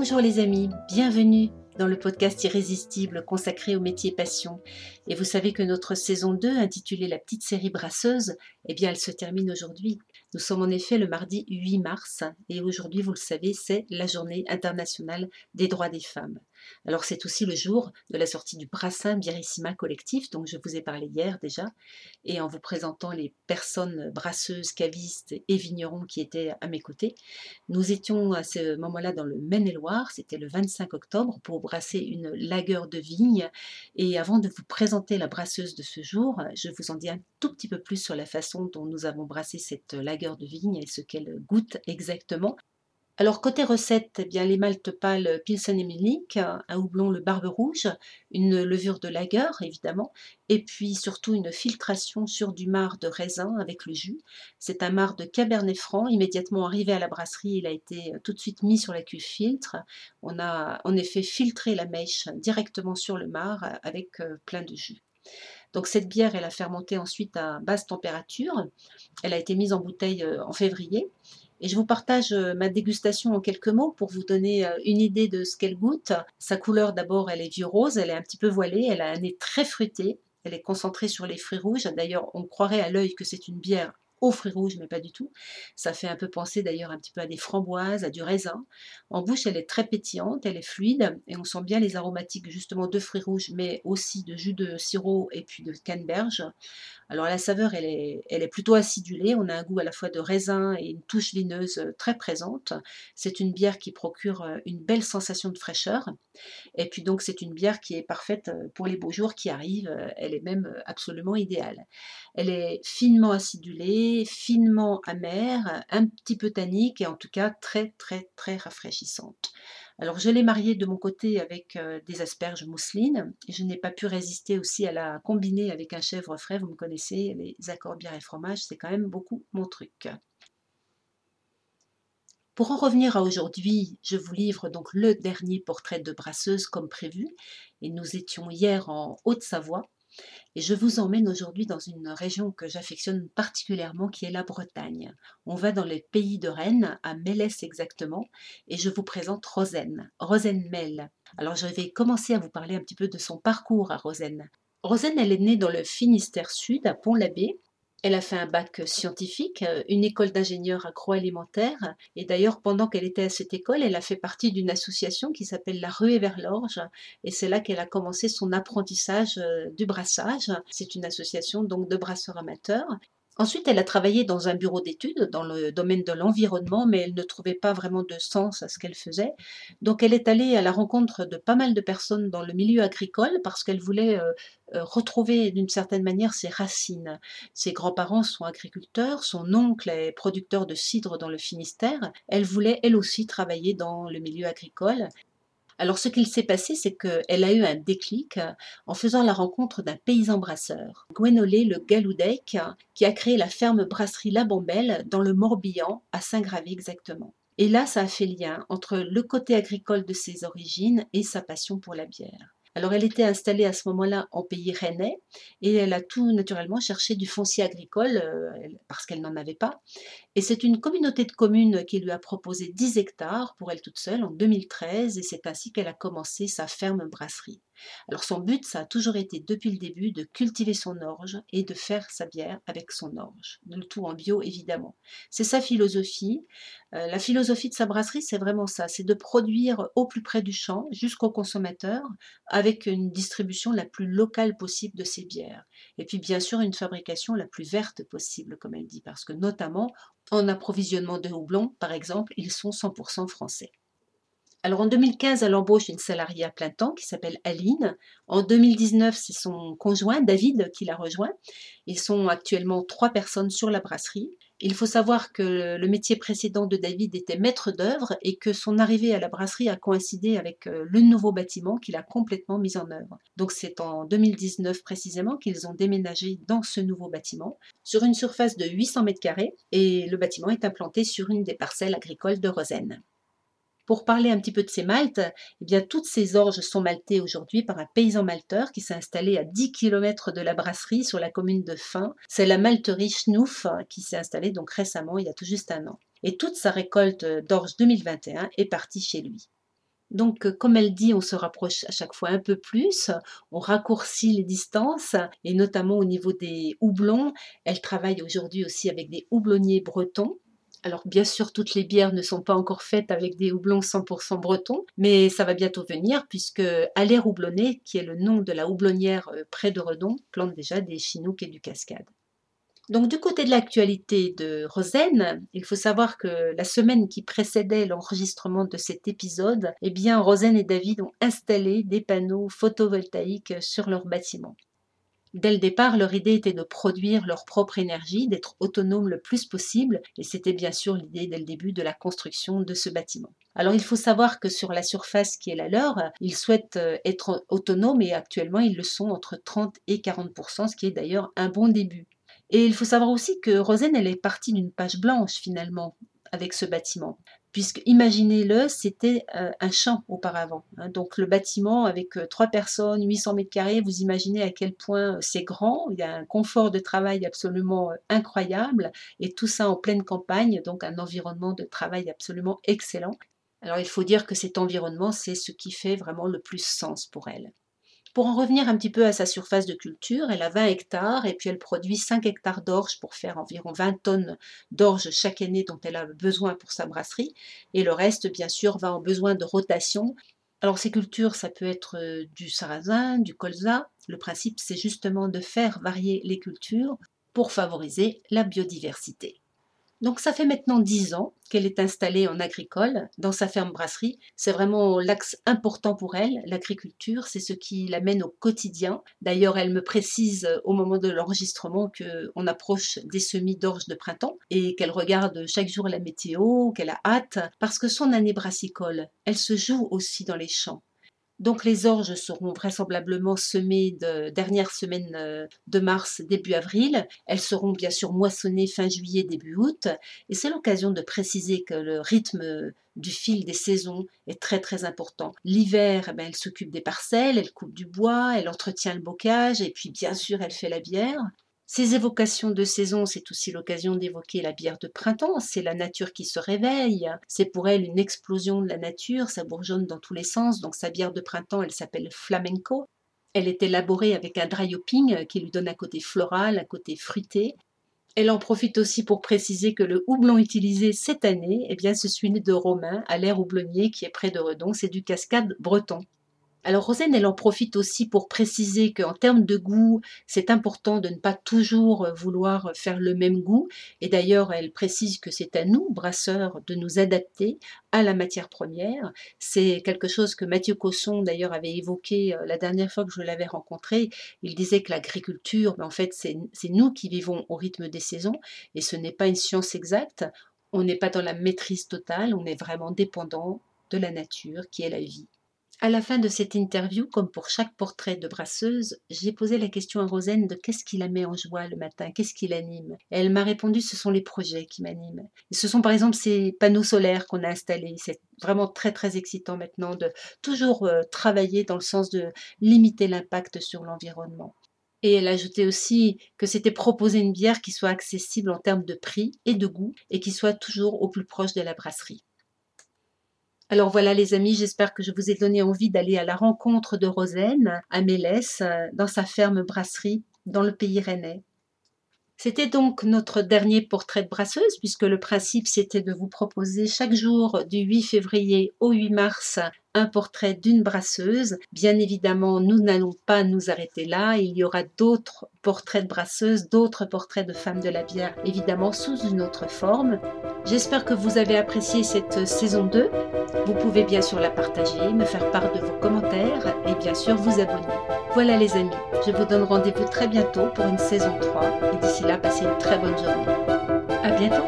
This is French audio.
Bonjour les amis, bienvenue dans le podcast irrésistible consacré au métier passion. Et vous savez que notre saison 2, intitulée La petite série brasseuse, eh bien elle se termine aujourd'hui. Nous sommes en effet le mardi 8 mars et aujourd'hui, vous le savez, c'est la journée internationale des droits des femmes. Alors c'est aussi le jour de la sortie du Brassin Birissima collectif, dont je vous ai parlé hier déjà, et en vous présentant les personnes brasseuses, cavistes et vignerons qui étaient à mes côtés. Nous étions à ce moment-là dans le Maine-et-Loire, c'était le 25 octobre, pour brasser une lagueur de vigne. Et avant de vous présenter la brasseuse de ce jour, je vous en dis un tout petit peu plus sur la façon dont nous avons brassé cette lagueur de vigne et ce qu'elle goûte exactement. Alors côté recette, eh bien les maltes pâles Pilsen et un houblon le Barbe Rouge, une levure de lager évidemment, et puis surtout une filtration sur du marc de raisin avec le jus. C'est un marc de Cabernet Franc, immédiatement arrivé à la brasserie, il a été tout de suite mis sur la cuve filtre. On a en effet filtré la mèche directement sur le marc avec euh, plein de jus. Donc cette bière, elle a fermenté ensuite à basse température. Elle a été mise en bouteille euh, en février et je vous partage euh, ma dégustation en quelques mots pour vous donner euh, une idée de ce qu'elle goûte. Sa couleur d'abord, elle est vieux rose, elle est un petit peu voilée, elle a un nez très fruité, elle est concentrée sur les fruits rouges. D'ailleurs, on croirait à l'œil que c'est une bière aux fruits rouges, mais pas du tout. Ça fait un peu penser d'ailleurs un petit peu à des framboises, à du raisin. En bouche, elle est très pétillante, elle est fluide, et on sent bien les aromatiques justement de fruits rouges, mais aussi de jus de sirop et puis de canneberge. Alors la saveur, elle est, elle est plutôt acidulée, on a un goût à la fois de raisin et une touche vineuse très présente. C'est une bière qui procure euh, une belle sensation de fraîcheur. Et puis donc c'est une bière qui est parfaite euh, pour les beaux jours qui arrivent, elle est même absolument idéale. Elle est finement acidulée, finement amère, un petit peu tannique et en tout cas très très très rafraîchissante. Alors je l'ai mariée de mon côté avec euh, des asperges mousseline et je n'ai pas pu résister aussi à la combiner avec un chèvre frais, vous me connaissez, les accords bière et fromage, c'est quand même beaucoup mon truc. Pour en revenir à aujourd'hui, je vous livre donc le dernier portrait de brasseuse comme prévu et nous étions hier en Haute-Savoie et je vous emmène aujourd'hui dans une région que j'affectionne particulièrement, qui est la Bretagne. On va dans les pays de Rennes, à Mélès exactement, et je vous présente Rosen, Rosen Mel. Alors je vais commencer à vous parler un petit peu de son parcours à Rosen. Rosen, elle est née dans le Finistère Sud, à Pont-l'Abbé, elle a fait un bac scientifique, euh, une école d'ingénieur agroalimentaire, et d'ailleurs pendant qu'elle était à cette école, elle a fait partie d'une association qui s'appelle la Ruée vers l'Orge, et c'est là qu'elle a commencé son apprentissage euh, du brassage. C'est une association donc de brasseurs amateurs. Ensuite, elle a travaillé dans un bureau d'études dans le domaine de l'environnement, mais elle ne trouvait pas vraiment de sens à ce qu'elle faisait. Donc, elle est allée à la rencontre de pas mal de personnes dans le milieu agricole parce qu'elle voulait euh, euh, retrouver d'une certaine manière ses racines. Ses grands-parents sont agriculteurs, son oncle est producteur de cidre dans le Finistère. Elle voulait elle aussi travailler dans le milieu agricole alors ce qu'il s'est passé, c'est qu'elle a eu un déclic euh, en faisant la rencontre d'un paysan brasseur, Gwenolé le Galoudec, qui a créé la ferme brasserie La Bombelle dans le Morbihan, à Saint-Gravé exactement. Et là, ça a fait lien entre le côté agricole de ses origines et sa passion pour la bière. Alors elle était installée à ce moment-là en pays rennais et elle a tout naturellement cherché du foncier agricole euh, parce qu'elle n'en avait pas. Et c'est une communauté de communes qui lui a proposé 10 hectares pour elle toute seule en 2013 et c'est ainsi qu'elle a commencé sa ferme brasserie. Alors son but, ça a toujours été depuis le début de cultiver son orge et de faire sa bière avec son orge. Le tout en bio évidemment. C'est sa philosophie. Euh, la philosophie de sa brasserie, c'est vraiment ça, c'est de produire au plus près du champ jusqu'au consommateur avec une distribution la plus locale possible de ses bières. Et puis bien sûr une fabrication la plus verte possible, comme elle dit, parce que notamment en approvisionnement de houblon, par exemple, ils sont 100% français. Alors en 2015, elle embauche une salariée à plein temps qui s'appelle Aline. En 2019, c'est son conjoint David qui la rejoint. Ils sont actuellement trois personnes sur la brasserie. Il faut savoir que le métier précédent de David était maître d'œuvre et que son arrivée à la brasserie a coïncidé avec euh, le nouveau bâtiment qu'il a complètement mis en œuvre. Donc c'est en 2019 précisément qu'ils ont déménagé dans ce nouveau bâtiment sur une surface de 800 mètres carrés et le bâtiment est implanté sur une des parcelles agricoles de Rosen. Pour parler un petit peu de ces maltes, eh bien, toutes ces orges sont maltées aujourd'hui par un paysan malteur qui s'est installé à 10 km de la brasserie sur la commune de Fin. C'est la malterie Schnouf qui s'est installée donc récemment, il y a tout juste un an. Et toute sa récolte d'orge 2021 est partie chez lui. Donc, euh, comme elle dit, on se rapproche à chaque fois un peu plus, on raccourcit les distances, et notamment au niveau des houblons. Elle travaille aujourd'hui aussi avec des houblonniers bretons. Alors bien sûr, toutes les bières ne sont pas encore faites avec des houblons 100% bretons, mais ça va bientôt venir puisque Aller Houblonné, qui est le nom de la houblonnière euh, près de Redon, plante déjà des chinooks et du cascade. Donc du côté de l'actualité de Rosen, il faut savoir que la semaine qui précédait l'enregistrement de cet épisode, eh bien Rosen et David ont installé des panneaux photovoltaïques sur leur bâtiment. Dès le départ, leur idée était de produire leur propre énergie, d'être autonome le plus possible, et c'était bien sûr l'idée dès le début de la construction de ce bâtiment. Alors il faut savoir que sur la surface qui est la leur, ils souhaitent euh, être autonomes et actuellement ils le sont entre 30 et 40% ce qui est d'ailleurs un bon début. Et il faut savoir aussi que Rosen, elle est partie d'une page blanche finalement avec ce bâtiment. Puisque, imaginez-le, c'était euh, un champ auparavant. Hein. donc le bâtiment avec euh, trois personnes, 800 mètres carrés, vous imaginez à quel point euh, c'est grand. Il y a un confort de travail absolument incroyable. Et tout ça en pleine campagne, donc un environnement de travail absolument excellent. Alors il faut dire que cet environnement, c'est ce qui fait vraiment le plus sens pour elle. Pour en revenir un petit peu à sa surface de culture, elle a 20 hectares et puis elle produit 5 hectares d'orge pour faire environ 20 tonnes d'orge chaque année dont elle a besoin pour sa brasserie. Et le reste, bien sûr, va en besoin de rotation. Alors ces cultures, ça peut être euh, du sarrasin, du colza. Le principe, c'est justement de faire varier les cultures pour favoriser la biodiversité. Donc ça fait maintenant dix ans qu'elle est installée en agricole dans sa ferme brasserie. C'est vraiment l'axe important pour elle, l'agriculture, c'est ce qui l'amène au quotidien. D'ailleurs, elle me précise au moment de l'enregistrement qu'on approche des semis d'orge de printemps et qu'elle regarde chaque jour la météo, qu'elle a hâte, parce que son année brassicole, elle se joue aussi dans les champs. Donc les orges seront vraisemblablement semées de dernière semaine euh, de mars, début avril. Elles seront bien sûr moissonnées fin juillet, début août. Et c'est l'occasion de préciser que le rythme du fil des saisons est très très important. L'hiver, eh ben, elle s'occupe des parcelles, elle coupe du bois, elle entretient le bocage et puis bien sûr elle fait la bière. Ces évocations de saison, c'est aussi l'occasion d'évoquer la bière de printemps, c'est la nature qui se réveille, c'est pour elle une explosion de la nature, ça bourgeonne dans tous les sens, donc sa bière de printemps, elle s'appelle flamenco. Elle est élaborée avec un dry hopping qui lui donne un côté floral, un côté fruité. Elle en profite aussi pour préciser que le houblon utilisé cette année, eh bien, c'est celui de Romain, à l'air houblonnier qui est près de Redon, c'est du cascade breton. Alors Rosen, elle en profite aussi pour préciser qu'en termes de goût, c'est important de ne pas toujours vouloir faire le même goût. Et d'ailleurs, elle précise que c'est à nous, brasseurs, de nous adapter à la matière première. C'est quelque chose que Mathieu Cosson, d'ailleurs, avait évoqué euh, la dernière fois que je l'avais rencontré. Il disait que l'agriculture, ben, en fait, c'est nous qui vivons au rythme des saisons et ce n'est pas une science exacte. On n'est pas dans la maîtrise totale, on est vraiment dépendant de la nature qui est la vie. À la fin de cette interview, comme pour chaque portrait de brasseuse, j'ai posé la question à Rosen de qu'est-ce qui la met en joie le matin, qu'est-ce qui l'anime. Elle m'a répondu ce sont les projets qui m'animent. Ce sont par exemple ces panneaux solaires qu'on a installés. C'est vraiment très très excitant maintenant de toujours euh, travailler dans le sens de limiter l'impact sur l'environnement. Et elle ajoutait aussi que c'était proposer une bière qui soit accessible en termes de prix et de goût et qui soit toujours au plus proche de la brasserie. Alors voilà les amis, j'espère que je vous ai donné envie d'aller à la rencontre de Rosen à Mélès, dans sa ferme brasserie dans le pays rennais. C'était donc notre dernier portrait de brasseuse, puisque le principe c'était de vous proposer chaque jour du 8 février au 8 mars portrait d'une brasseuse. Bien évidemment, nous n'allons pas nous arrêter là. Il y aura d'autres portraits de brasseuses, d'autres portraits de femmes de la bière, évidemment sous une autre forme. J'espère que vous avez apprécié cette saison 2. Vous pouvez bien sûr la partager, me faire part de vos commentaires et bien sûr vous abonner. Voilà les amis, je vous donne rendez-vous très bientôt pour une saison 3 et d'ici là, passez une très bonne journée. À bientôt